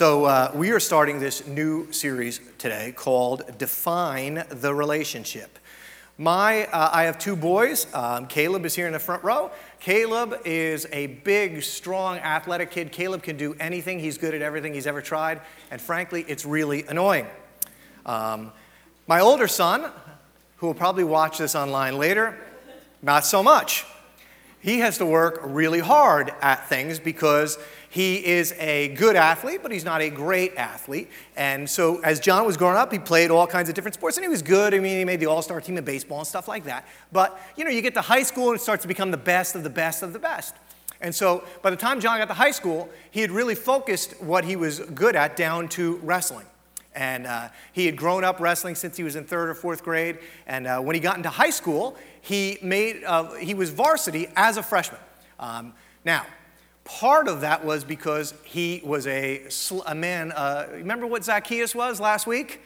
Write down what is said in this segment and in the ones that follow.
So, uh, we are starting this new series today called Define the Relationship. My, uh, I have two boys. Um, Caleb is here in the front row. Caleb is a big, strong, athletic kid. Caleb can do anything. He's good at everything he's ever tried. And frankly, it's really annoying. Um, my older son, who will probably watch this online later, not so much. He has to work really hard at things because he is a good athlete, but he's not a great athlete. And so, as John was growing up, he played all kinds of different sports, and he was good. I mean, he made the all star team in baseball and stuff like that. But, you know, you get to high school and it starts to become the best of the best of the best. And so, by the time John got to high school, he had really focused what he was good at down to wrestling. And uh, he had grown up wrestling since he was in third or fourth grade. And uh, when he got into high school, he, made, uh, he was varsity as a freshman. Um, now, Part of that was because he was a, a man. Uh, remember what Zacchaeus was last week?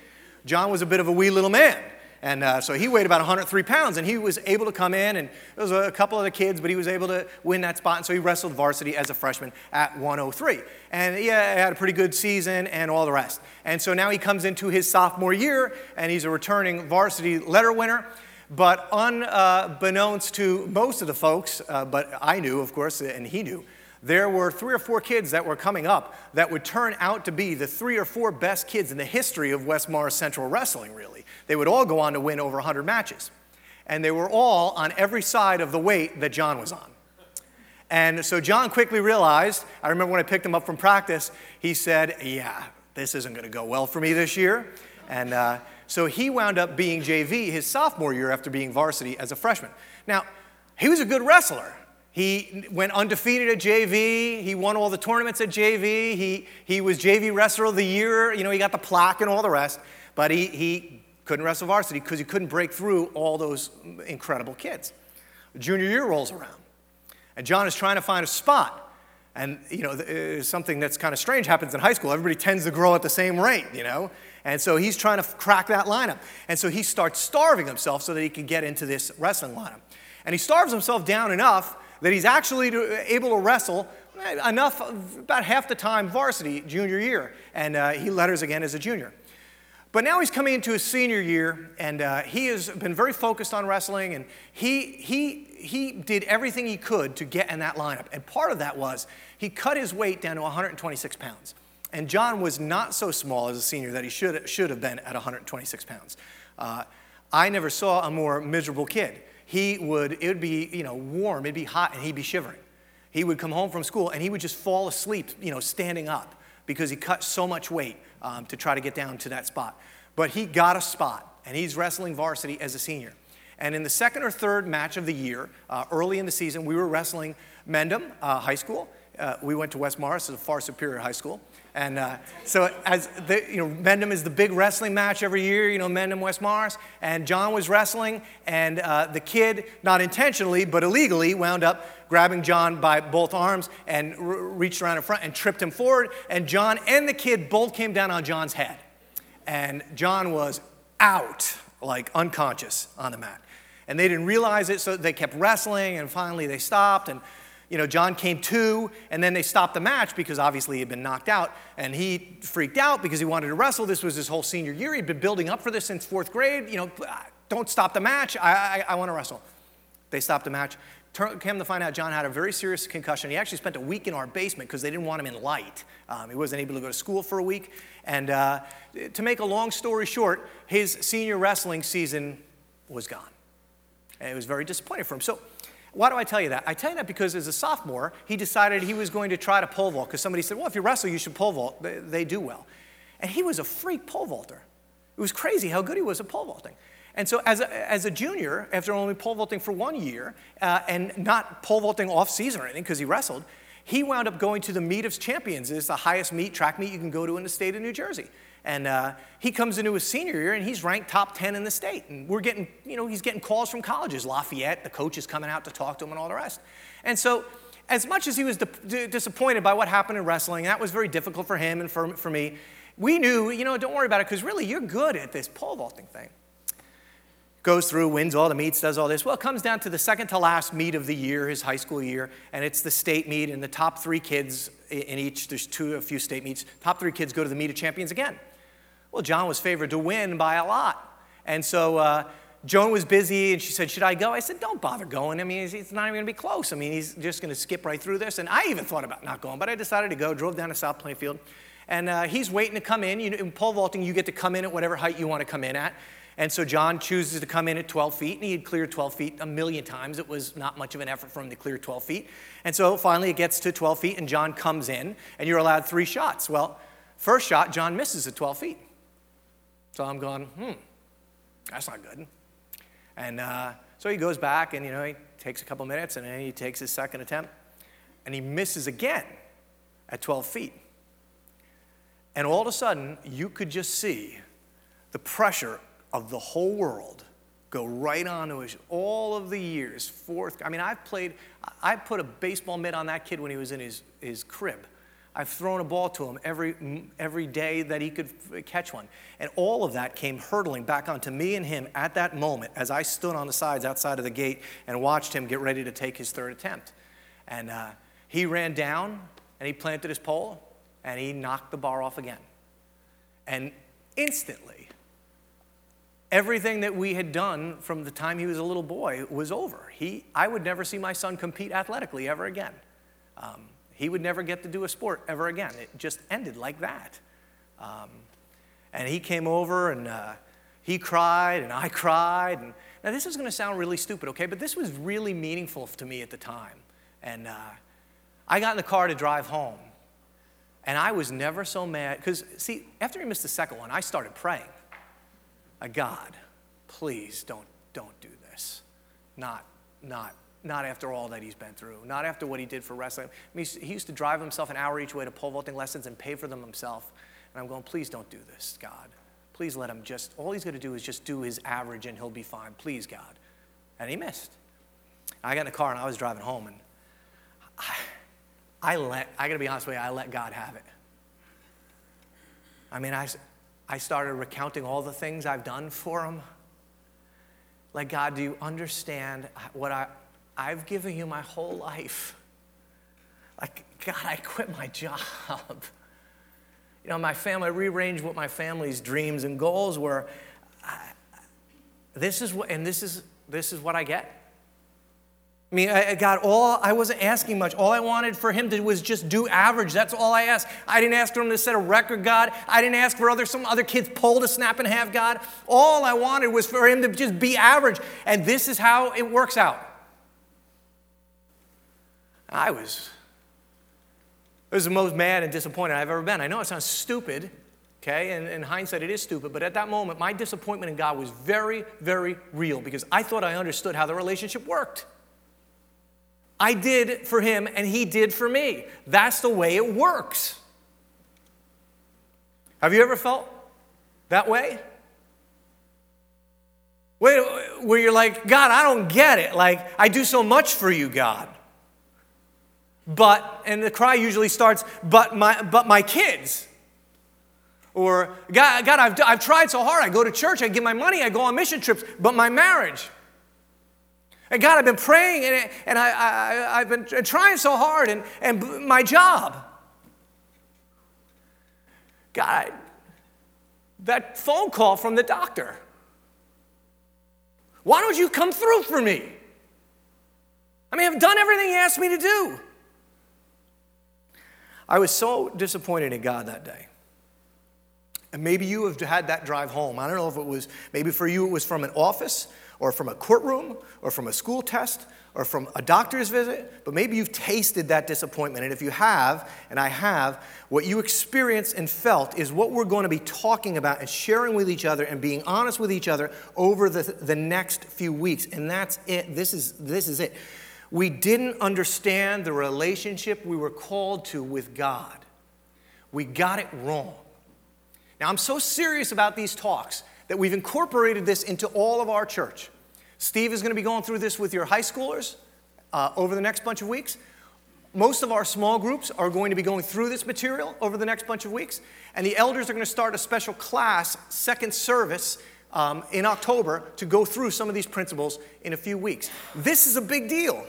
John was a bit of a wee little man. And uh, so he weighed about 103 pounds, and he was able to come in, and there was a couple of the kids, but he was able to win that spot. And so he wrestled varsity as a freshman at 103. And he had a pretty good season and all the rest. And so now he comes into his sophomore year, and he's a returning varsity letter winner. But unbeknownst to most of the folks, uh, but I knew, of course, and he knew, there were three or four kids that were coming up that would turn out to be the three or four best kids in the history of West Morris Central Wrestling, really. They would all go on to win over 100 matches. And they were all on every side of the weight that John was on. And so John quickly realized, I remember when I picked him up from practice, he said, Yeah, this isn't going to go well for me this year. And uh, so he wound up being JV his sophomore year after being varsity as a freshman. Now, he was a good wrestler. He went undefeated at JV. He won all the tournaments at JV. He, he was JV Wrestler of the Year. You know, he got the plaque and all the rest. But he, he couldn't wrestle varsity because he couldn't break through all those incredible kids. Junior year rolls around. And John is trying to find a spot. And, you know, uh, something that's kind of strange happens in high school. Everybody tends to grow at the same rate, you know? And so he's trying to crack that lineup. And so he starts starving himself so that he can get into this wrestling lineup. And he starves himself down enough that he's actually able to wrestle enough, about half the time varsity junior year, and uh, he letters again as a junior. But now he's coming into his senior year, and uh, he has been very focused on wrestling, and he, he, he did everything he could to get in that lineup. And part of that was he cut his weight down to 126 pounds. And John was not so small as a senior that he should, should have been at 126 pounds. Uh, I never saw a more miserable kid he would, it would be, you know, warm, it'd be hot, and he'd be shivering. He would come home from school and he would just fall asleep, you know, standing up because he cut so much weight um, to try to get down to that spot. But he got a spot, and he's wrestling varsity as a senior. And in the second or third match of the year, uh, early in the season, we were wrestling Mendham uh, High School. Uh, we went to West Morris, a far superior high school. And uh, so, as the, you know, Mendham is the big wrestling match every year, you know, Mendham West Morris. And John was wrestling, and uh, the kid, not intentionally, but illegally, wound up grabbing John by both arms and r- reached around in front and tripped him forward. And John and the kid both came down on John's head. And John was out, like unconscious on the mat. And they didn't realize it, so they kept wrestling, and finally they stopped. And you know, John came to, and then they stopped the match because obviously he had been knocked out, and he freaked out because he wanted to wrestle. This was his whole senior year. He'd been building up for this since fourth grade. You know, don't stop the match. I, I, I want to wrestle. They stopped the match. came to find out John had a very serious concussion. He actually spent a week in our basement because they didn't want him in light. Um, he wasn't able to go to school for a week. And uh, to make a long story short, his senior wrestling season was gone. And it was very disappointing for him. So why do I tell you that? I tell you that because as a sophomore, he decided he was going to try to pole vault because somebody said, well, if you wrestle, you should pole vault. They, they, do well. And he was a freak pole vaulter. It was crazy how good he was at pole vaulting. And so, as a, as a junior, after only pole vaulting for one year uh, and not pole vaulting off season or anything because he wrestled, he wound up going to the Meet of Champions. It's the highest meet, track meet you can go to in the state of New Jersey. And uh, he comes into his senior year and he's ranked top 10 in the state. And we're getting, you know, he's getting calls from colleges. Lafayette, the coach is coming out to talk to him and all the rest. And so, as much as he was di- disappointed by what happened in wrestling, that was very difficult for him and for, for me, we knew, you know, don't worry about it because really you're good at this pole vaulting thing. goes through, wins all the meets, does all this. Well, it comes down to the second to last meet of the year, his high school year, and it's the state meet, and the top three kids in each, there's two, a few state meets, top three kids go to the meet of champions again. Well, John was favored to win by a lot. And so uh, Joan was busy, and she said, Should I go? I said, Don't bother going. I mean, it's not even going to be close. I mean, he's just going to skip right through this. And I even thought about not going, but I decided to go, drove down to South Plainfield. And uh, he's waiting to come in. You know, in pole vaulting, you get to come in at whatever height you want to come in at. And so John chooses to come in at 12 feet, and he had cleared 12 feet a million times. It was not much of an effort for him to clear 12 feet. And so finally it gets to 12 feet, and John comes in, and you're allowed three shots. Well, first shot, John misses at 12 feet. So I'm going, hmm, that's not good. And uh, so he goes back, and you know, he takes a couple minutes, and then he takes his second attempt, and he misses again at 12 feet. And all of a sudden, you could just see the pressure of the whole world go right on to his, all of the years, fourth. I mean, I've played, I put a baseball mitt on that kid when he was in his, his crib. I've thrown a ball to him every, every day that he could catch one. And all of that came hurtling back onto me and him at that moment as I stood on the sides outside of the gate and watched him get ready to take his third attempt. And uh, he ran down and he planted his pole and he knocked the bar off again. And instantly, everything that we had done from the time he was a little boy was over. He, I would never see my son compete athletically ever again. Um, he would never get to do a sport ever again. It just ended like that. Um, and he came over and uh, he cried and I cried. And now this is going to sound really stupid, okay? But this was really meaningful to me at the time. And uh, I got in the car to drive home. And I was never so mad because, see, after he missed the second one, I started praying. God, please don't, don't do this. Not, not, not after all that he's been through. Not after what he did for wrestling. I mean, he used to drive himself an hour each way to pole vaulting lessons and pay for them himself. And I'm going, please don't do this, God. Please let him just, all he's going to do is just do his average and he'll be fine. Please, God. And he missed. I got in the car and I was driving home and I, I let, I got to be honest with you, I let God have it. I mean, I, I started recounting all the things I've done for him. Like, God, do you understand what I, I've given you my whole life? Like, God, I quit my job. You know, my family, I rearranged what my family's dreams and goals were. I, this is what, and this is, this is what I get. I mean, I, God, all I wasn't asking much. All I wanted for him to was just do average. That's all I asked. I didn't ask for him to set a record, God. I didn't ask for other some other kid's pole to snap and have, God. All I wanted was for him to just be average. And this is how it works out. I was, I was the most mad and disappointed I've ever been. I know it sounds stupid, okay? And in hindsight, it is stupid. But at that moment, my disappointment in God was very, very real because I thought I understood how the relationship worked. I did for him and he did for me. That's the way it works. Have you ever felt that way? Wait, where you're like, God, I don't get it. Like, I do so much for you, God. But, and the cry usually starts, but my, but my kids. Or, God, God I've, I've tried so hard. I go to church, I give my money, I go on mission trips, but my marriage. And God, I've been praying and, and I, I, I've been trying so hard and, and my job. God, that phone call from the doctor. Why don't you come through for me? I mean, I've done everything he asked me to do. I was so disappointed in God that day. And maybe you have had that drive home. I don't know if it was, maybe for you it was from an office or from a courtroom or from a school test or from a doctor's visit, but maybe you've tasted that disappointment. And if you have, and I have, what you experienced and felt is what we're going to be talking about and sharing with each other and being honest with each other over the, the next few weeks. And that's it. This is, this is it. We didn't understand the relationship we were called to with God. We got it wrong. Now, I'm so serious about these talks that we've incorporated this into all of our church. Steve is going to be going through this with your high schoolers uh, over the next bunch of weeks. Most of our small groups are going to be going through this material over the next bunch of weeks. And the elders are going to start a special class, second service, um, in October to go through some of these principles in a few weeks. This is a big deal.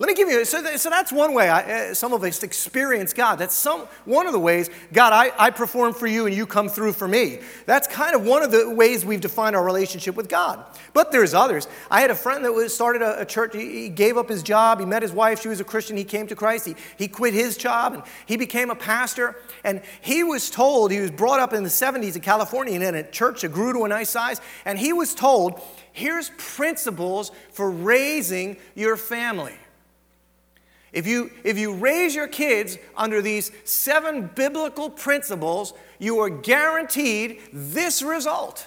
Let me give you, so, so that's one way I, uh, some of us experience God. That's some, one of the ways, God, I, I perform for you and you come through for me. That's kind of one of the ways we've defined our relationship with God. But there's others. I had a friend that was, started a, a church. He, he, gave up his job. He met his wife. She was a Christian. He came to Christ. He, he quit his job and he became a pastor. And he was told, he was brought up in the 70s in California and in a church that grew to a nice size. And he was told, here's principles for raising your family. If you, if you raise your kids under these seven biblical principles, you are guaranteed this result.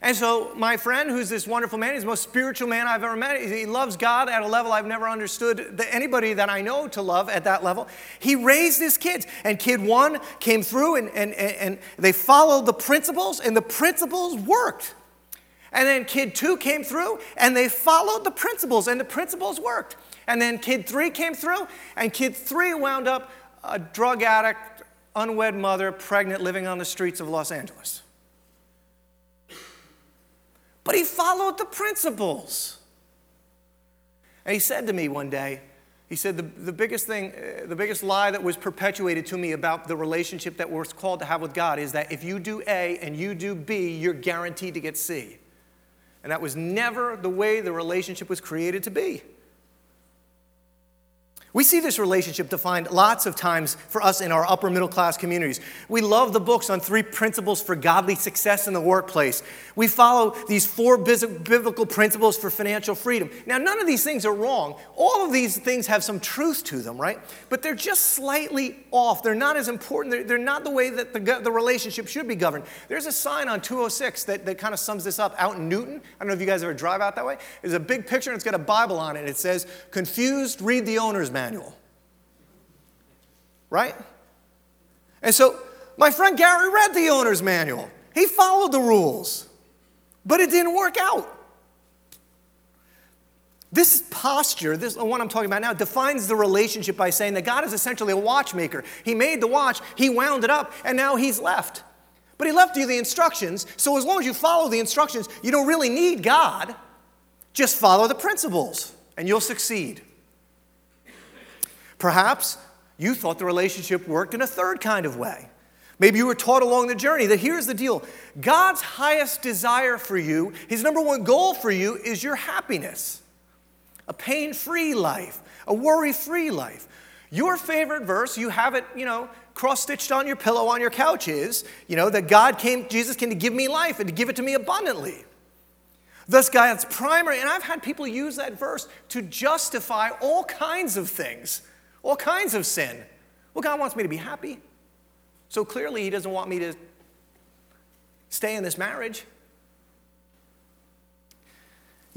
And so, my friend, who's this wonderful man, he's the most spiritual man I've ever met. He loves God at a level I've never understood that anybody that I know to love at that level. He raised his kids, and kid one came through and, and, and they followed the principles, and the principles worked. And then kid two came through, and they followed the principles, and the principles worked. And then kid three came through, and kid three wound up a drug addict, unwed mother, pregnant, living on the streets of Los Angeles. But he followed the principles. And he said to me one day, he said, the, the biggest thing, uh, the biggest lie that was perpetuated to me about the relationship that we're called to have with God is that if you do A and you do B, you're guaranteed to get C. And that was never the way the relationship was created to be. We see this relationship defined lots of times for us in our upper middle class communities. We love the books on three principles for godly success in the workplace. We follow these four biblical principles for financial freedom. Now, none of these things are wrong. All of these things have some truth to them, right? But they're just slightly off. They're not as important. They're, not the way that the, the relationship should be governed. There's a sign on 206 that, that kind of sums this up out in Newton. I don't know if you guys ever drive out that way. There's a big picture and it's got a Bible on it. It says, Confused, read the owner's manual. Right? And so my friend Gary read the owner's manual. He followed the rules, but it didn't work out. This posture, this one I'm talking about now, defines the relationship by saying that God is essentially a watchmaker. He made the watch, He wound it up, and now He's left. But He left you the instructions, so as long as you follow the instructions, you don't really need God. Just follow the principles, and you'll succeed. Perhaps you thought the relationship worked in a third kind of way. Maybe you were taught along the journey that here's the deal God's highest desire for you, his number one goal for you, is your happiness, a pain free life, a worry free life. Your favorite verse, you have it, you know, cross stitched on your pillow on your couch is, you know, that God came, Jesus came to give me life and to give it to me abundantly. Thus, God's primary, and I've had people use that verse to justify all kinds of things all kinds of sin. Well, God wants me to be happy. So clearly, He doesn't want me to stay in this marriage.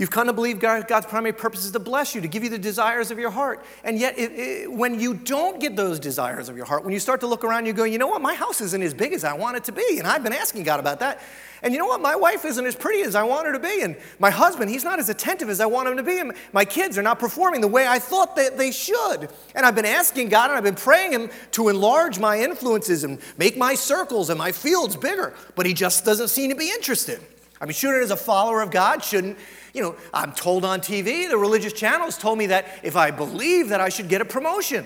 You've come to believe God's primary purpose is to bless you, to give you the desires of your heart. And yet, it, it, when you don't get those desires of your heart, when you start to look around, you go, you know what, my house isn't as big as I want it to be. And I've been asking God about that. And you know what, my wife isn't as pretty as I want her to be. And my husband, he's not as attentive as I want him to be. And my kids are not performing the way I thought that they should. And I've been asking God and I've been praying Him to enlarge my influences and make my circles and my fields bigger. But He just doesn't seem to be interested. I mean, shouldn't, as a follower of God, shouldn't you know, I'm told on TV, the religious channels told me that if I believe that I should get a promotion.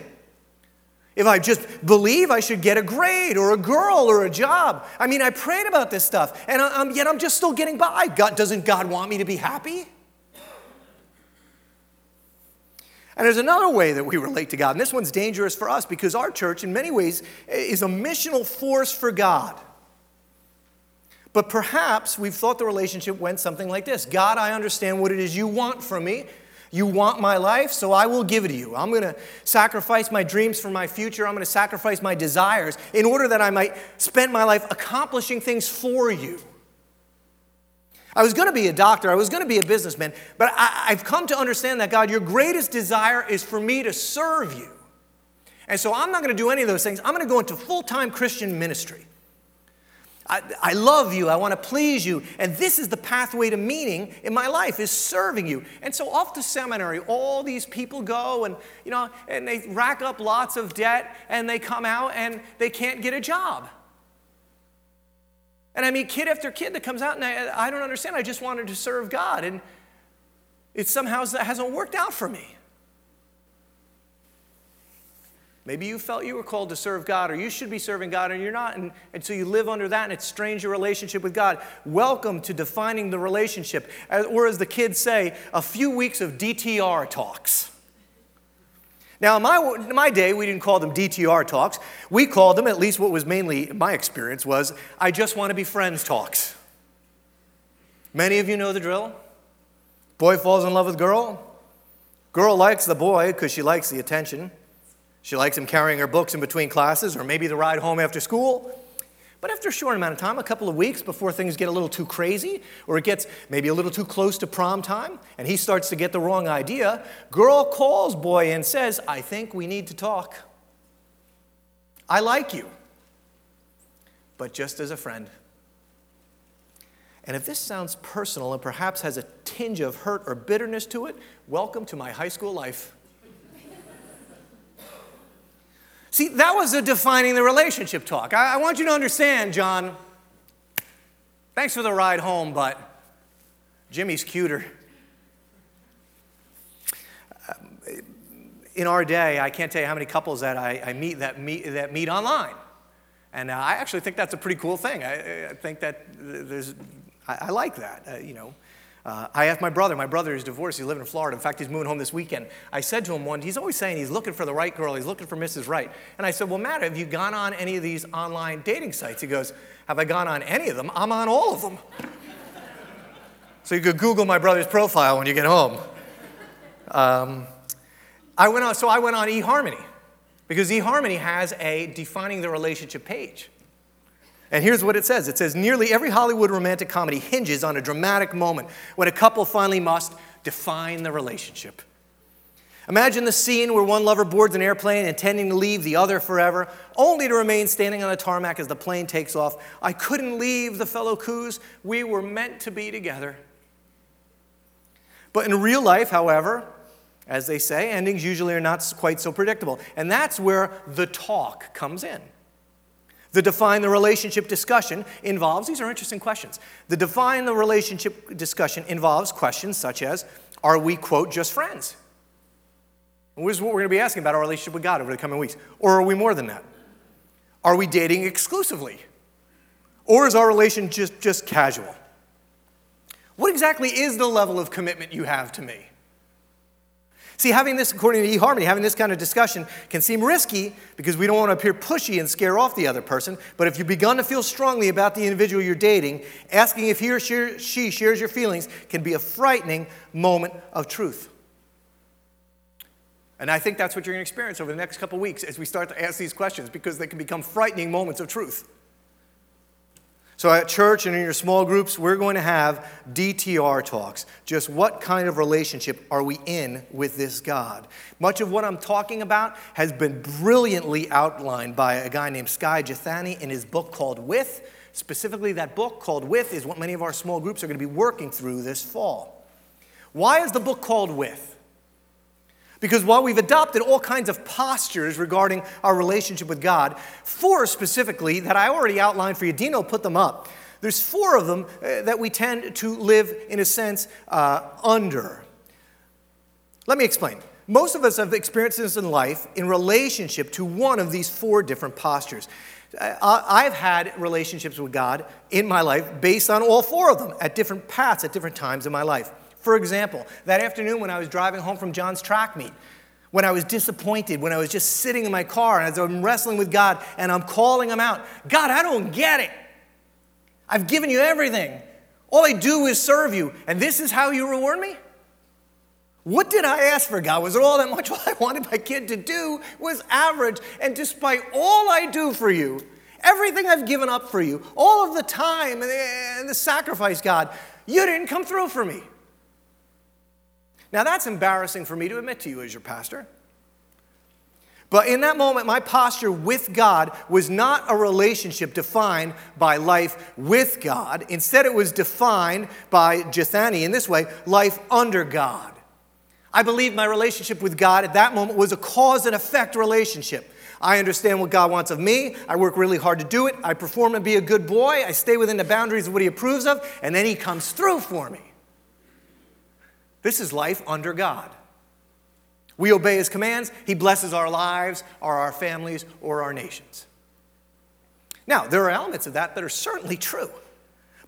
If I just believe I should get a grade or a girl or a job. I mean, I prayed about this stuff, and I'm, yet I'm just still getting by. God, doesn't God want me to be happy? And there's another way that we relate to God, and this one's dangerous for us because our church, in many ways, is a missional force for God. But perhaps we've thought the relationship went something like this God, I understand what it is you want from me. You want my life, so I will give it to you. I'm going to sacrifice my dreams for my future. I'm going to sacrifice my desires in order that I might spend my life accomplishing things for you. I was going to be a doctor, I was going to be a businessman, but I, have come to understand that, God, your greatest desire is for me to serve you. And so I'm not going to do any of those things. I'm going to go into full time Christian ministry. I, I, love you. I want to please you. And this is the pathway to meaning in my life is serving you. And so off to seminary, all these people go and, you know, and they rack up lots of debt and they come out and they can't get a job. And I meet kid after kid that comes out and I, I don't understand. I just wanted to serve God. And it somehow hasn't worked out for me. Maybe you felt you were called to serve God, or you should be serving God, and you're not, and, and so you live under that, and it strains your relationship with God. Welcome to defining the relationship, or as the kids say, a few weeks of DTR talks. Now, in my, in my day, we didn't call them DTR talks. We called them, at least what was mainly my experience, was I just want to be friends talks. Many of you know the drill. Boy falls in love with girl. Girl likes the boy because she likes the attention. She likes him carrying her books in between classes or maybe the ride home after school. But after a short amount of time, a couple of weeks before things get a little too crazy, or it gets maybe a little too close to prom time, and he starts to get the wrong idea, girl calls boy and says, I think we need to talk. I like you, but just as a friend. And if this sounds personal and perhaps has a tinge of hurt or bitterness to it, welcome to my high school life. See, that was a defining the relationship talk. I, I want you to understand, John, thanks for the ride home, but Jimmy's cuter. in our day, I can't tell you how many couples that I, I meet that meet that meet online, and uh, I actually think that's a pretty cool thing. I, I think that there's, I, I like that. Uh, you know, uh, I asked my brother, my brother is divorced, he's living in Florida. In fact, he's moving home this weekend. I said to him one, he's always saying he's looking for the right girl, he's looking for Mrs. Right. And I said, Well, Matt, have you gone on any of these online dating sites? He goes, Have I gone on any of them? I'm on all of them. so you could Google my brother's profile when you get home. Um, I went on, so I went on eHarmony because eHarmony has a defining the relationship page. And here's what it says it says, Nearly every Hollywood romantic comedy hinges on a dramatic moment when a couple finally must define the relationship. Imagine the scene where one lover boards an airplane intending to leave the other forever, only to remain standing on the tarmac as the plane takes off. I couldn't leave the fellow coos. We were meant to be together. But in real life, however, as they say, endings usually are not quite so predictable. And that's where the talk comes in. The define the relationship discussion involves, these are interesting questions. The define the relationship discussion involves questions such as Are we, quote, just friends? This is what we're going to be asking about our relationship with God over the coming weeks. Or are we more than that? Are we dating exclusively? Or is our relationship just, just casual? What exactly is the level of commitment you have to me? See, having this, according to eHarmony, having this kind of discussion can seem risky because we don't want to appear pushy and scare off the other person. But if you've begun to feel strongly about the individual you're dating, asking if he or she shares your feelings can be a frightening moment of truth. And I think that's what you're going to experience over the next couple weeks as we start to ask these questions because they can become frightening moments of truth. So, at church and in your small groups, we're going to have DTR talks. Just what kind of relationship are we in with this God? Much of what I'm talking about has been brilliantly outlined by a guy named Skye Jethani in his book called With. Specifically, that book called With is what many of our small groups are going to be working through this fall. Why is the book called With? Because while we've adopted all kinds of postures regarding our relationship with God, four specifically that I already outlined for you, Dino put them up. There's four of them uh, that we tend to live, in a sense, uh, under. Let me explain. Most of us have experiences in life in relationship to one of these four different postures. Uh, I've had relationships with God in my life based on all four of them at different paths at different times in my life. For example, that afternoon when I was driving home from John's track meet, when I was disappointed, when I was just sitting in my car and I'm wrestling with God and I'm calling Him out God, I don't get it. I've given you everything. All I do is serve you, and this is how you reward me? What did I ask for, God? Was it all that much? What I wanted my kid to do was average. And despite all I do for you, everything I've given up for you, all of the time and the sacrifice, God, you didn't come through for me. Now, that's embarrassing for me to admit to you as your pastor. But in that moment, my posture with God was not a relationship defined by life with God. Instead, it was defined by Jethani in this way life under God. I believe my relationship with God at that moment was a cause and effect relationship. I understand what God wants of me. I work really hard to do it. I perform and be a good boy. I stay within the boundaries of what He approves of, and then He comes through for me. This is life under God. We obey His commands, He blesses our lives, or our families, or our nations. Now, there are elements of that that are certainly true.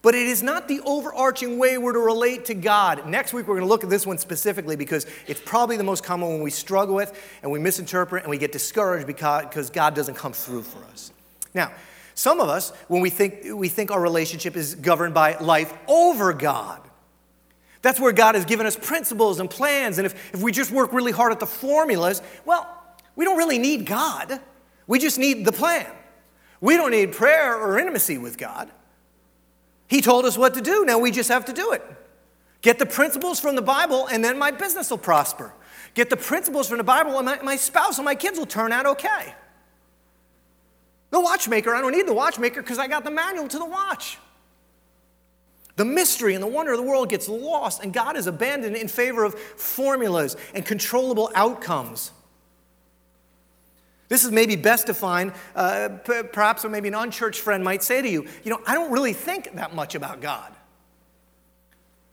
But it is not the overarching way we're to relate to God. Next week, we're going to look at this one specifically because it's probably the most common one we struggle with and we misinterpret and we get discouraged because, God doesn't come through for us. Now, some of us, when we think, we think our relationship is governed by life over God, that's where God has given us principles and plans. And if, if we just work really hard at the formulas, well, we don't really need God. We just need the plan. We don't need prayer or intimacy with God. He told us what to do. Now we just have to do it. Get the principles from the Bible, and then my business will prosper. Get the principles from the Bible, and my, my spouse and my kids will turn out okay. The watchmaker, I don't need the watchmaker because I got the manual to the watch. The mystery and the wonder of the world gets lost, and God is abandoned in favor of formulas and controllable outcomes. This is maybe best defined, uh, perhaps or maybe an unchurched friend might say to you, you know, I don't really think that much about God.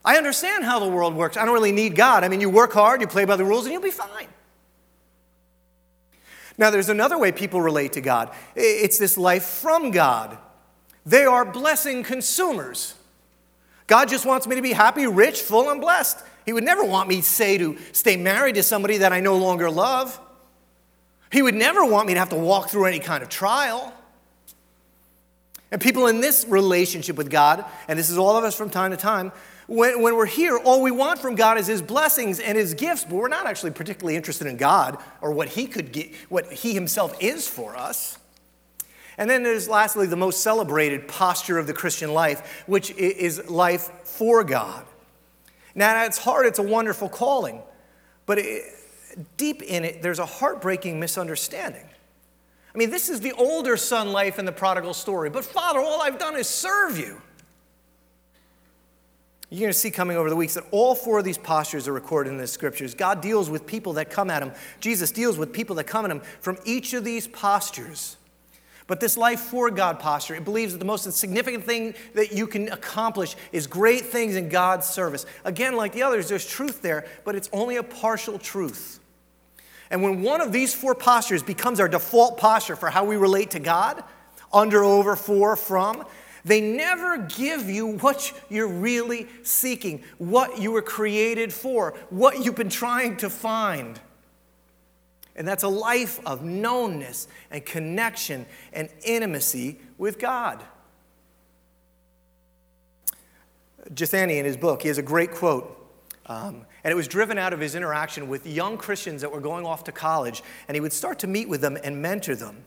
I understand how the world works. I don't really need God. I mean, you work hard, you play by the rules, and you'll be fine. Now, there's another way people relate to God it's this life from God. They are blessing consumers. God just wants me to be happy, rich, full, and blessed. He would never want me, say, to stay married to somebody that I no longer love. He would never want me to have to walk through any kind of trial. And people in this relationship with God, and this is all of us from time to time, when, when we're here, all we want from God is His blessings and His gifts, but we're not actually particularly interested in God or what He could get, what He Himself is for us. And then there's lastly the most celebrated posture of the Christian life, which is life for God. Now, it's hard, it's a wonderful calling, but it, deep in it, there's a heartbreaking misunderstanding. I mean, this is the older son life in the prodigal story. But, Father, all I've done is serve you. You're going to see coming over the weeks that all four of these postures are recorded in the scriptures. God deals with people that come at him, Jesus deals with people that come at him from each of these postures. But this life for God posture, it believes that the most significant thing that you can accomplish is great things in God's service. Again, like the others, there's truth there, but it's only a partial truth. And when one of these four postures becomes our default posture for how we relate to God, under, over, for, from, they never give you what you're really seeking, what you were created for, what you've been trying to find. And that's a life of knownness and connection and intimacy with God. Jethani, in his book, he has a great quote. Um, and it was driven out of his interaction with young Christians that were going off to college. And he would start to meet with them and mentor them.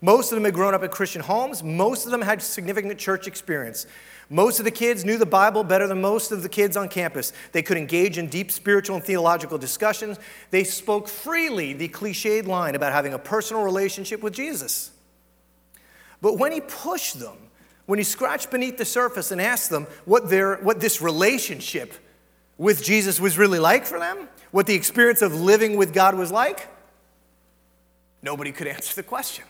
Most of them had grown up in Christian homes, most of them had significant church experience. Most of the kids knew the Bible better than most of the kids on campus. They could engage in deep spiritual and theological discussions. They spoke freely the cliched line about having a personal relationship with Jesus. But when he pushed them, when he scratched beneath the surface and asked them what, their, what this relationship with Jesus was really like for them, what the experience of living with God was like, nobody could answer the question.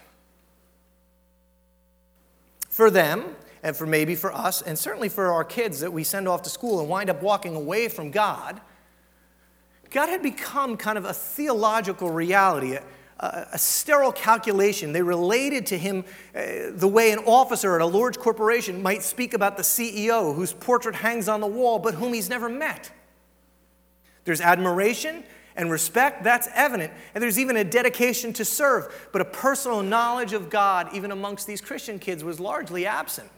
For them, and for maybe for us, and certainly for our kids that we send off to school and wind up walking away from God, God had become kind of a theological reality, a, a sterile calculation. They related to him uh, the way an officer at a large corporation might speak about the CEO whose portrait hangs on the wall but whom he's never met. There's admiration and respect, that's evident. And there's even a dedication to serve. But a personal knowledge of God, even amongst these Christian kids, was largely absent.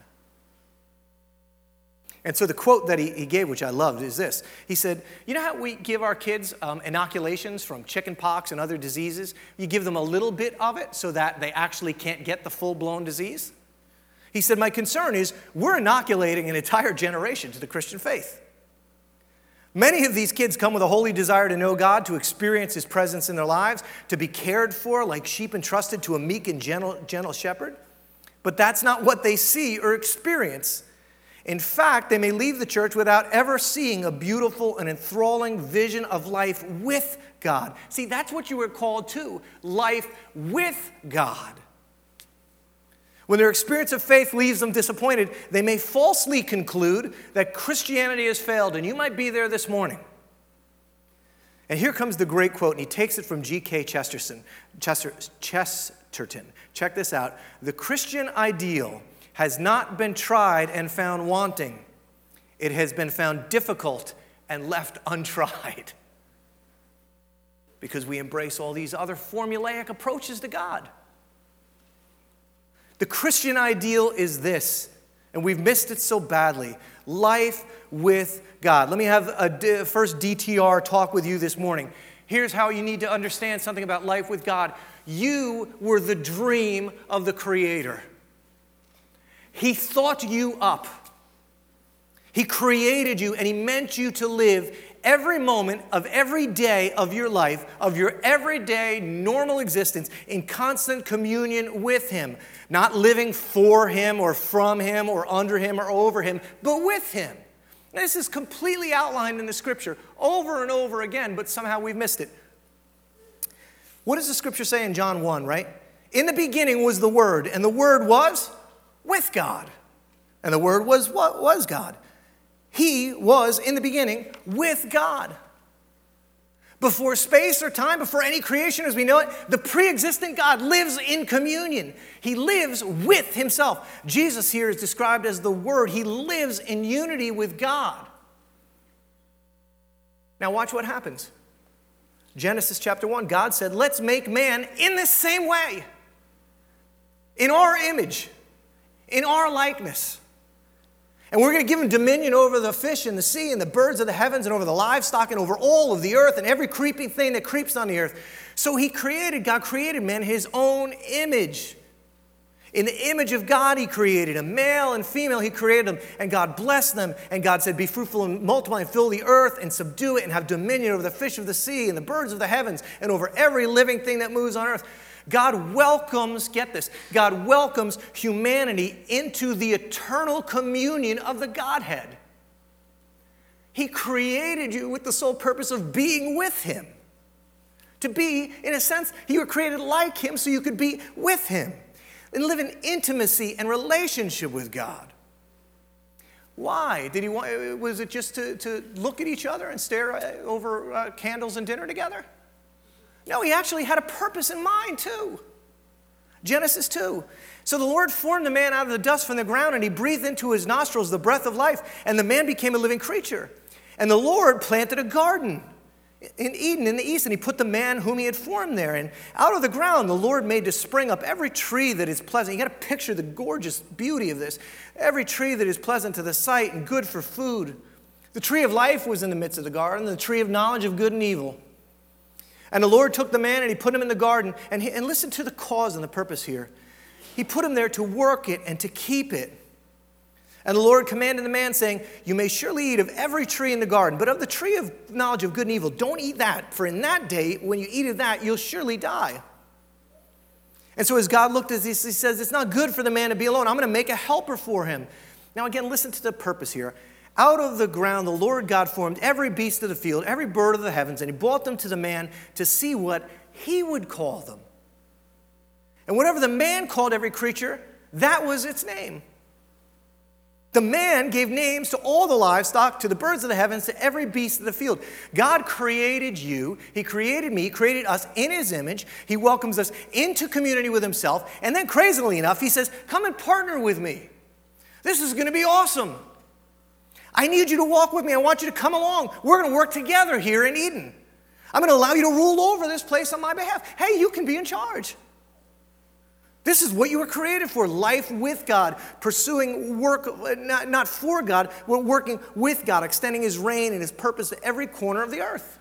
And so the quote that he, he gave, which I loved, is this. He said, You know how we give our kids um, inoculations from chickenpox and other diseases? You give them a little bit of it so that they actually can't get the full blown disease? He said, My concern is we're inoculating an entire generation to the Christian faith. Many of these kids come with a holy desire to know God, to experience His presence in their lives, to be cared for like sheep entrusted to a meek and gentle, gentle shepherd. But that's not what they see or experience. In fact, they may leave the church without ever seeing a beautiful and enthralling vision of life with God. See, that's what you were called to life with God. When their experience of faith leaves them disappointed, they may falsely conclude that Christianity has failed, and you might be there this morning. And here comes the great quote, and he takes it from G.K. Chesterton. Chester, Chesterton. Check this out. The Christian ideal has not been tried and found wanting, it has been found difficult and left untried. Because we embrace all these other formulaic approaches to God. The Christian ideal is this, and we've missed it so badly life with God. Let me have a first DTR talk with you this morning. Here's how you need to understand something about life with God. You were the dream of the Creator. He thought you up. He created you and He meant you to live every moment of every day of your life, of your everyday normal existence, in constant communion with Him. Not living for Him or from Him or under Him or over Him, but with Him. This is completely outlined in the scripture over and over again, but somehow we've missed it. What does the scripture say in John 1, right? In the beginning was the Word, and the Word was with God. And the Word was what was God. He was in the beginning with God. Before space or time, before any creation as we know it, the pre existent God lives in communion. He lives with Himself. Jesus here is described as the Word. He lives in unity with God. Now, watch what happens. Genesis chapter 1, God said, Let's make man in the same way, in our image in our likeness. And we're going to give him dominion over the fish in the sea and the birds of the heavens and over the livestock and over all of the earth and every creeping thing that creeps on the earth. So he created, God created man his own image. In the image of God, he created a male and female, he created them, and God blessed them. And God said, Be fruitful and multiply and fill the earth and subdue it and have dominion over the fish of the sea and the birds of the heavens and over every living thing that moves on earth. God welcomes, get this, God welcomes humanity into the eternal communion of the Godhead. He created you with the sole purpose of being with Him. To be, in a sense, you were created like Him so you could be with Him and live in intimacy and relationship with God. Why? Did he want, was it just to, to look at each other and stare uh, over uh, candles and dinner together? No, he actually had a purpose in mind, too. Genesis 2. So the Lord formed the man out of the dust from the ground, and he breathed into his nostrils the breath of life, and the man became a living creature. And the Lord planted a garden in Eden in the east, and he put the man whom he had formed there. And out of the ground, the Lord made to spring up every tree that is pleasant. You got to picture the gorgeous beauty of this. Every tree that is pleasant to the sight and good for food. The tree of life was in the midst of the garden, the tree of knowledge of good and evil. And the Lord took the man and he put him in the garden. And, he, and listen to the cause and the purpose here. He put him there to work it and to keep it. And the Lord commanded the man, saying, You may surely eat of every tree in the garden, but of the tree of knowledge of good and evil, don't eat that, for in that day, when you eat of that, you'll surely die. And so, as God looked at this, he says, It's not good for the man to be alone. I'm going to make a helper for him. Now, again, listen to the purpose here. Out of the ground, the Lord God formed every beast of the field, every bird of the heavens, and he brought them to the man to see what he would call them. And whatever the man called every creature, that was its name. The man gave names to all the livestock, to the birds of the heavens, to every beast of the field. God created you, He created me, He created us in His image. He welcomes us into community with Himself. And then, crazily enough, He says, Come and partner with me. This is going to be awesome. I need you to walk with me. I want you to come along. We're going to work together here in Eden. I'm going to allow you to rule over this place on my behalf. Hey, you can be in charge. This is what you were created for life with God, pursuing work, not, not for God, but working with God, extending His reign and His purpose to every corner of the earth.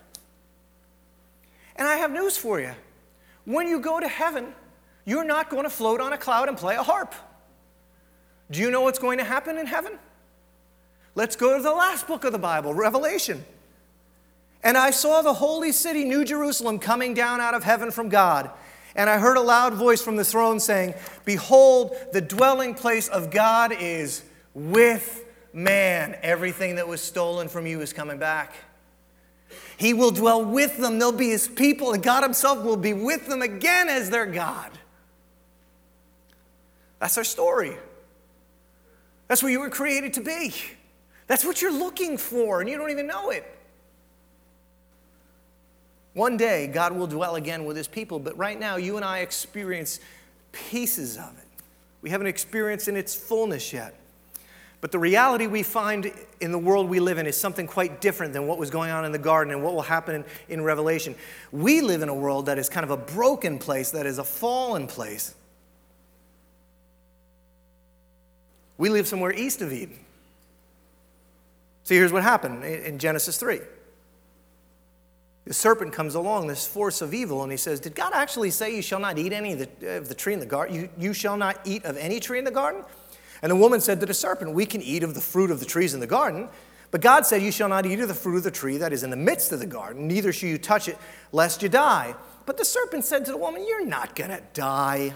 And I have news for you. When you go to heaven, you're not going to float on a cloud and play a harp. Do you know what's going to happen in heaven? Let's go to the last book of the Bible, Revelation. And I saw the holy city, New Jerusalem, coming down out of heaven from God. And I heard a loud voice from the throne saying, Behold, the dwelling place of God is with man, everything that was stolen from you is coming back. He will dwell with them. They'll be his people, and God himself will be with them again as their God. That's our story. That's what you were created to be. That's what you're looking for, and you don't even know it. One day, God will dwell again with his people, but right now, you and I experience pieces of it. We haven't experienced in its fullness yet. But the reality we find in the world we live in is something quite different than what was going on in the garden and what will happen in, in, Revelation. We live in a world that is kind of a broken place, that is a fallen place. We live somewhere east of Eden. See, here's what happened in Genesis 3. The serpent comes along, this force of evil, and he says, Did God actually say you shall not eat any of the, of the tree in the garden? You, you shall not eat of any tree in the garden? And the woman said to the serpent, We can eat of the fruit of the trees in the garden. But God said, You shall not eat of the fruit of the tree that is in the midst of the garden, neither shall you touch it, lest you die. But the serpent said to the woman, You're not going to die.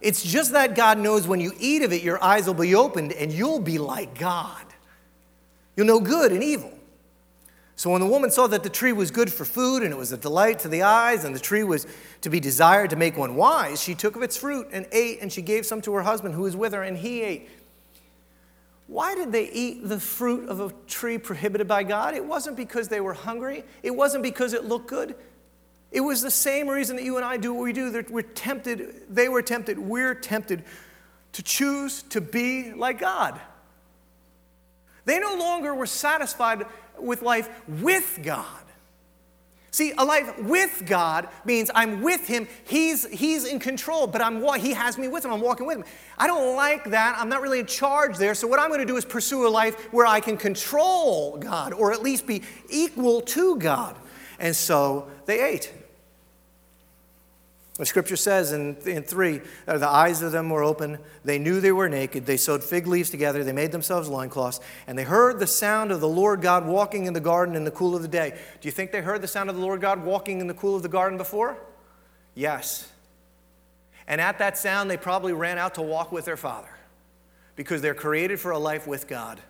It's just that God knows when you eat of it, your eyes will be opened and you'll be like God. You'll know good and evil. So when the woman saw that the tree was good for food and it was a delight to the eyes and the tree was to be desired to make one wise, she took of its fruit and ate and she gave some to her husband who was with her and he ate. Why did they eat the fruit of a tree prohibited by God? It wasn't because they were hungry. It wasn't because it looked good. It was the same reason that you and I do what we do. We're tempted, they were tempted, we're tempted to choose to be like God. They no longer were satisfied with life with God. See, a life with God means I'm with Him. He's, he's in control, but I'm, He has me with Him. I'm walking with Him. I don't like that. I'm not really in charge there. So, what I'm going to do is pursue a life where I can control God or at least be equal to God. And so they ate. The scripture says in, in 3 uh, the eyes of them were open. They knew they were naked. They sewed fig leaves together. They made themselves loincloths. And they heard the sound of the Lord God walking in the garden in the cool of the day. Do you think they heard the sound of the Lord God walking in the cool of the garden before? Yes. And at that sound, they probably ran out to walk with their father because they're created for a life with God.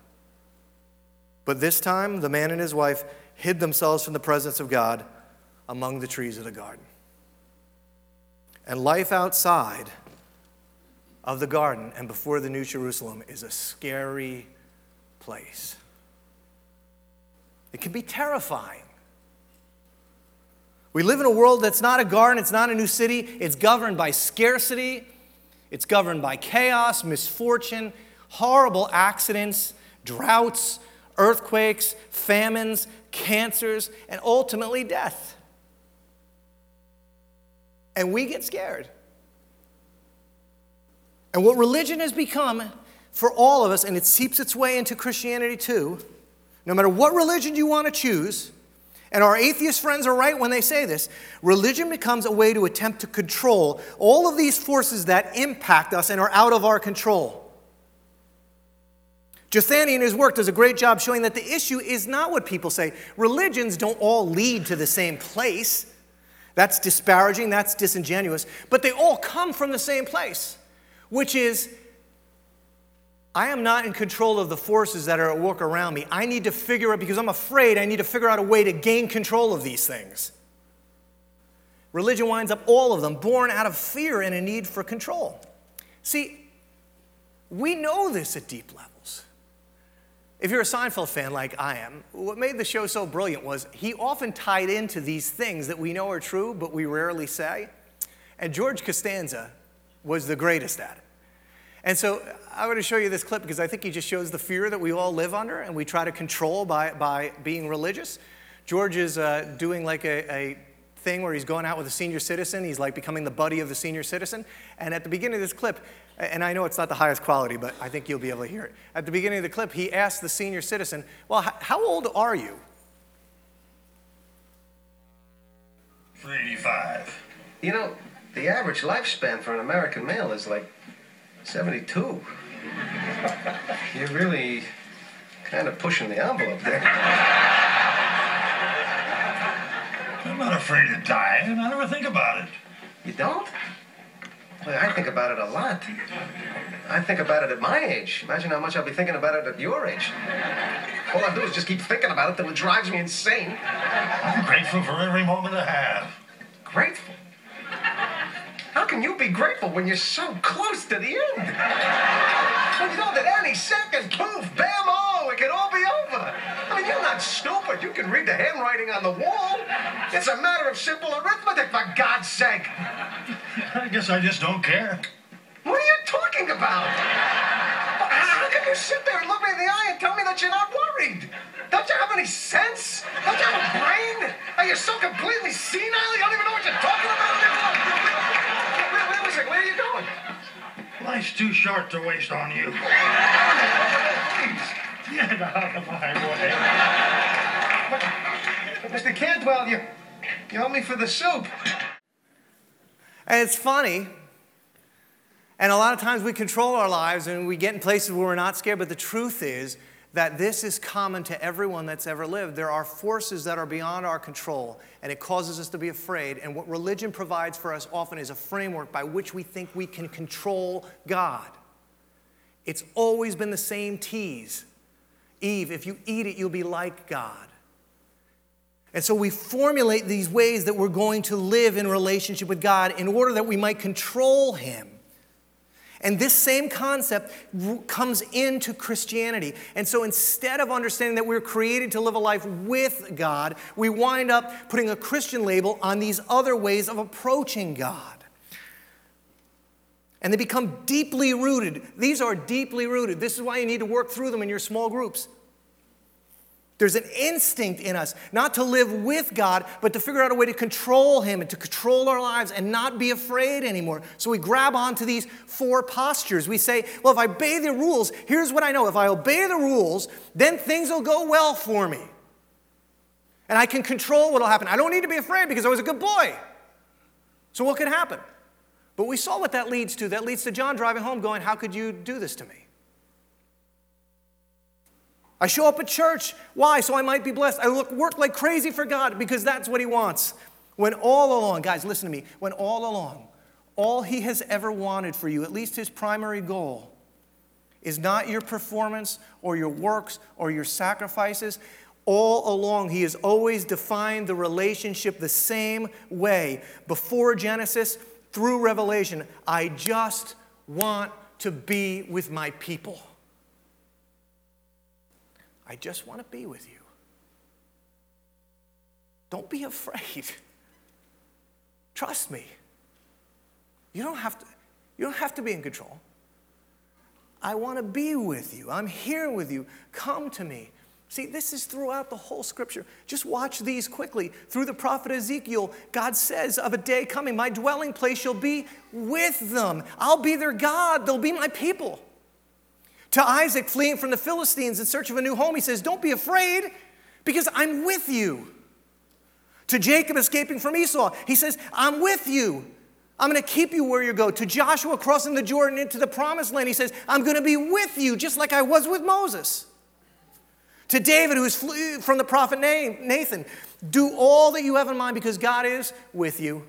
But this time, the man and his wife hid themselves from the presence of God among the trees of the garden. And life outside of the garden and before the New Jerusalem is a scary place. It can be terrifying. We live in a world that's not a garden, it's not a new city, it's governed by scarcity, it's governed by chaos, misfortune, horrible accidents, droughts, earthquakes, famines, cancers, and ultimately death. And we get scared. And what religion has become for all of us, and it seeps its way into Christianity too, no matter what religion you want to choose, and our atheist friends are right when they say this religion becomes a way to attempt to control all of these forces that impact us and are out of our control. Jethani in his work does a great job showing that the issue is not what people say. Religions don't all lead to the same place. That's disparaging, that's disingenuous, but they all come from the same place, which is I am not in control of the forces that are at work around me. I need to figure out, because I'm afraid, I need to figure out a way to gain control of these things. Religion winds up all of them born out of fear and a need for control. See, we know this at deep level. If you're a Seinfeld fan like I am, what made the show so brilliant was he often tied into these things that we know are true, but we rarely say. And George Costanza was the greatest at it. And so I want to show you this clip because I think he just shows the fear that we all live under and we try to control by, by being religious. George is uh, doing like a, a thing where he's going out with a senior citizen. He's like becoming the buddy of the senior citizen. And at the beginning of this clip, and I know it's not the highest quality, but I think you'll be able to hear it. At the beginning of the clip, he asked the senior citizen, Well, how old are you? 85. You know, the average lifespan for an American male is like 72. You're really kind of pushing the envelope there. I'm not afraid to die, and I never think about it. You don't? Well, I think about it a lot. I think about it at my age. Imagine how much I'll be thinking about it at your age. All I do is just keep thinking about it till it drives me insane. I'm grateful for every moment I have. Grateful? How can you be grateful when you're so close to the end? When you know that any second, poof, bam, oh, it could all be over. You're not stupid. You can read the handwriting on the wall. It's a matter of simple arithmetic, for God's sake. I guess I just don't care. What are you talking about? How can you sit there and look me in the eye and tell me that you're not worried? Don't you have any sense? Don't you have a brain? Are you so completely senile you don't even know what you're talking about? Wait, wait, wait a second. Where are you going? Life's too short to waste on you. Get out of my way. Mr. Cantwell, you, you owe me for the soup. And it's funny. And a lot of times we control our lives and we get in places where we're not scared, but the truth is that this is common to everyone that's ever lived. There are forces that are beyond our control, and it causes us to be afraid. And what religion provides for us often is a framework by which we think we can control God. It's always been the same tease Eve, if you eat it, you'll be like God. And so we formulate these ways that we're going to live in relationship with God in order that we might control Him. And this same concept comes into Christianity. And so instead of understanding that we're created to live a life with God, we wind up putting a Christian label on these other ways of approaching God. And they become deeply rooted. These are deeply rooted. This is why you need to work through them in your small groups. There's an instinct in us not to live with God, but to figure out a way to control Him and to control our lives and not be afraid anymore. So we grab onto these four postures. We say, well, if I obey the rules, here's what I know. If I obey the rules, then things will go well for me. And I can control what will happen. I don't need to be afraid because I was a good boy. So what could happen? But we saw what that leads to. That leads to John driving home going, How could you do this to me? I show up at church. Why? So I might be blessed. I look, work like crazy for God because that's what He wants. When all along, guys, listen to me, when all along, all He has ever wanted for you, at least His primary goal, is not your performance or your works or your sacrifices. All along, He has always defined the relationship the same way. Before Genesis, through Revelation, I just want to be with my people. I just want to be with you. Don't be afraid. Trust me. You don't have to, you don't have to be in control. I want to be with you. I'm here with you. Come to me. See, this is throughout the whole scripture. Just watch these quickly. Through the prophet Ezekiel, God says of a day coming, My dwelling place shall be with them. I'll be their God. They'll be my people. To Isaac fleeing from the Philistines in search of a new home, he says, Don't be afraid because I'm with you. To Jacob escaping from Esau, he says, I'm with you. I'm going to keep you where you go. To Joshua crossing the Jordan into the promised land, he says, I'm going to be with you just like I was with Moses. To David, who is from the prophet Nathan, do all that you have in mind because God is with you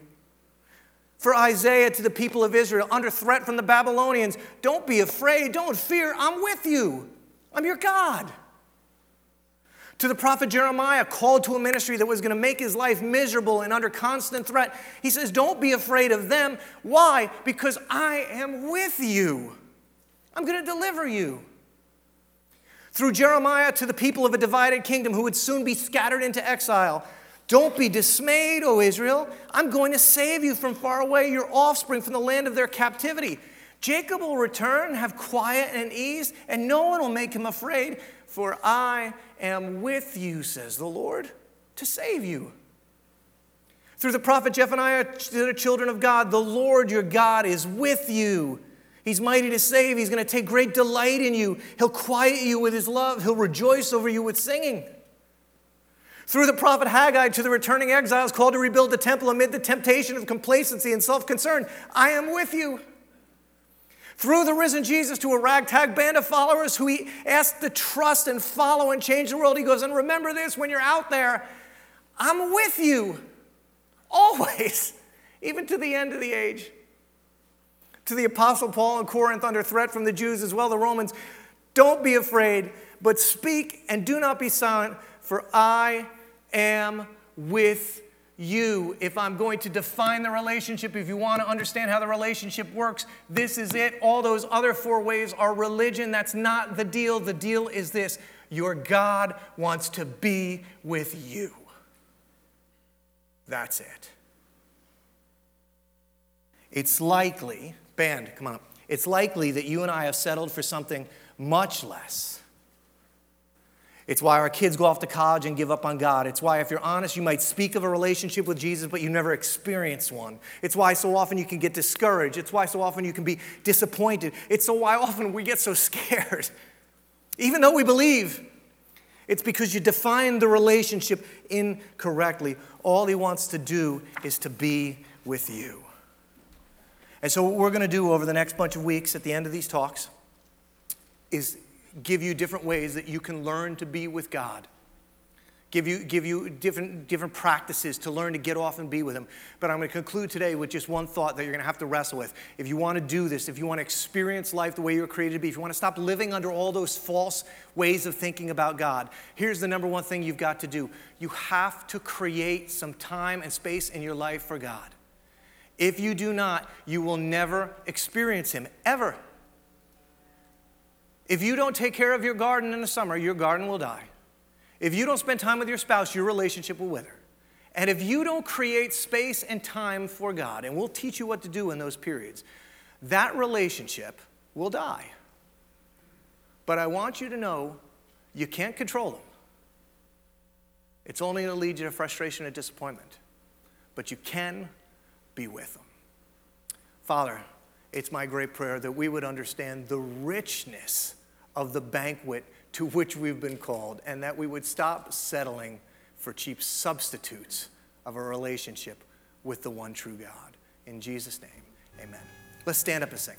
for Isaiah to the people of Israel under threat from the Babylonians Don't be afraid, don't fear, I'm with you. I'm your God. To the prophet Jeremiah, called to a ministry that was going to make his life miserable and under constant threat, he says, Don't be afraid of them. Why? Because I am with you. I'm going to deliver you. Through Jeremiah to the people of a divided kingdom who would soon be scattered into exile, don't be dismayed, O Israel. I'm going to save you from far away, your offspring from the land of their captivity. Jacob will return, have quiet and ease, and no one will make him afraid, for I am with you, says the Lord, to save you. Through the prophet Zephaniah to the children of God, the Lord your God is with you. He's mighty to save. He's going to take great delight in you. He'll quiet you with his love. He'll rejoice over you with singing. Through the prophet Haggai to the returning exiles called to rebuild the temple amid the temptation of complacency and self concern, I am with you. Through the risen Jesus to a ragtag band of followers who he asked to trust and follow and change the world, he goes, And remember this when you're out there, I'm with you always, even to the end of the age. To the Apostle Paul in Corinth, under threat from the Jews as well, the Romans, don't be afraid, but speak and do not be silent, for I am with you. If I'm going to define the relationship, if you want to understand how the relationship works, this is it. All those other four ways are religion. That's not the deal. The deal is this your God wants to be with you. That's it. It's likely, band, come on. It's likely that you and I have settled for something much less it's why our kids go off to college and give up on God. It's why, if you're honest, you might speak of a relationship with Jesus, but you never experience one. It's why so often you can get discouraged. It's why so often you can be disappointed. It's so why often we get so scared. Even though we believe, it's because you define the relationship incorrectly. All he wants to do is to be with you. And so, what we're going to do over the next bunch of weeks at the end of these talks is give you different ways that you can learn to be with God. Give you, give you different, different practices to learn to get off and be with Him. But I'm going to conclude today with just one thought that you're going to have to wrestle with. If you want to do this, if you want to experience life the way you're created to be, if you want to stop living under all those false ways of thinking about God, here's the number one thing you've got to do you have to create some time and space in your life for God. If you do not, you will never experience Him, ever. If you don't take care of your garden in the summer, your garden will die. If you don't spend time with your spouse, your relationship will wither. And if you don't create space and time for God, and we'll teach you what to do in those periods, that relationship will die. But I want you to know you can't control them. It's only going to lead you to frustration and disappointment. But you can be with them. Father, it's my great prayer that we would understand the richness of the banquet to which we've been called and that we would stop settling for cheap substitutes of a relationship with the one true God. In Jesus' name, amen. Let's stand up and sing.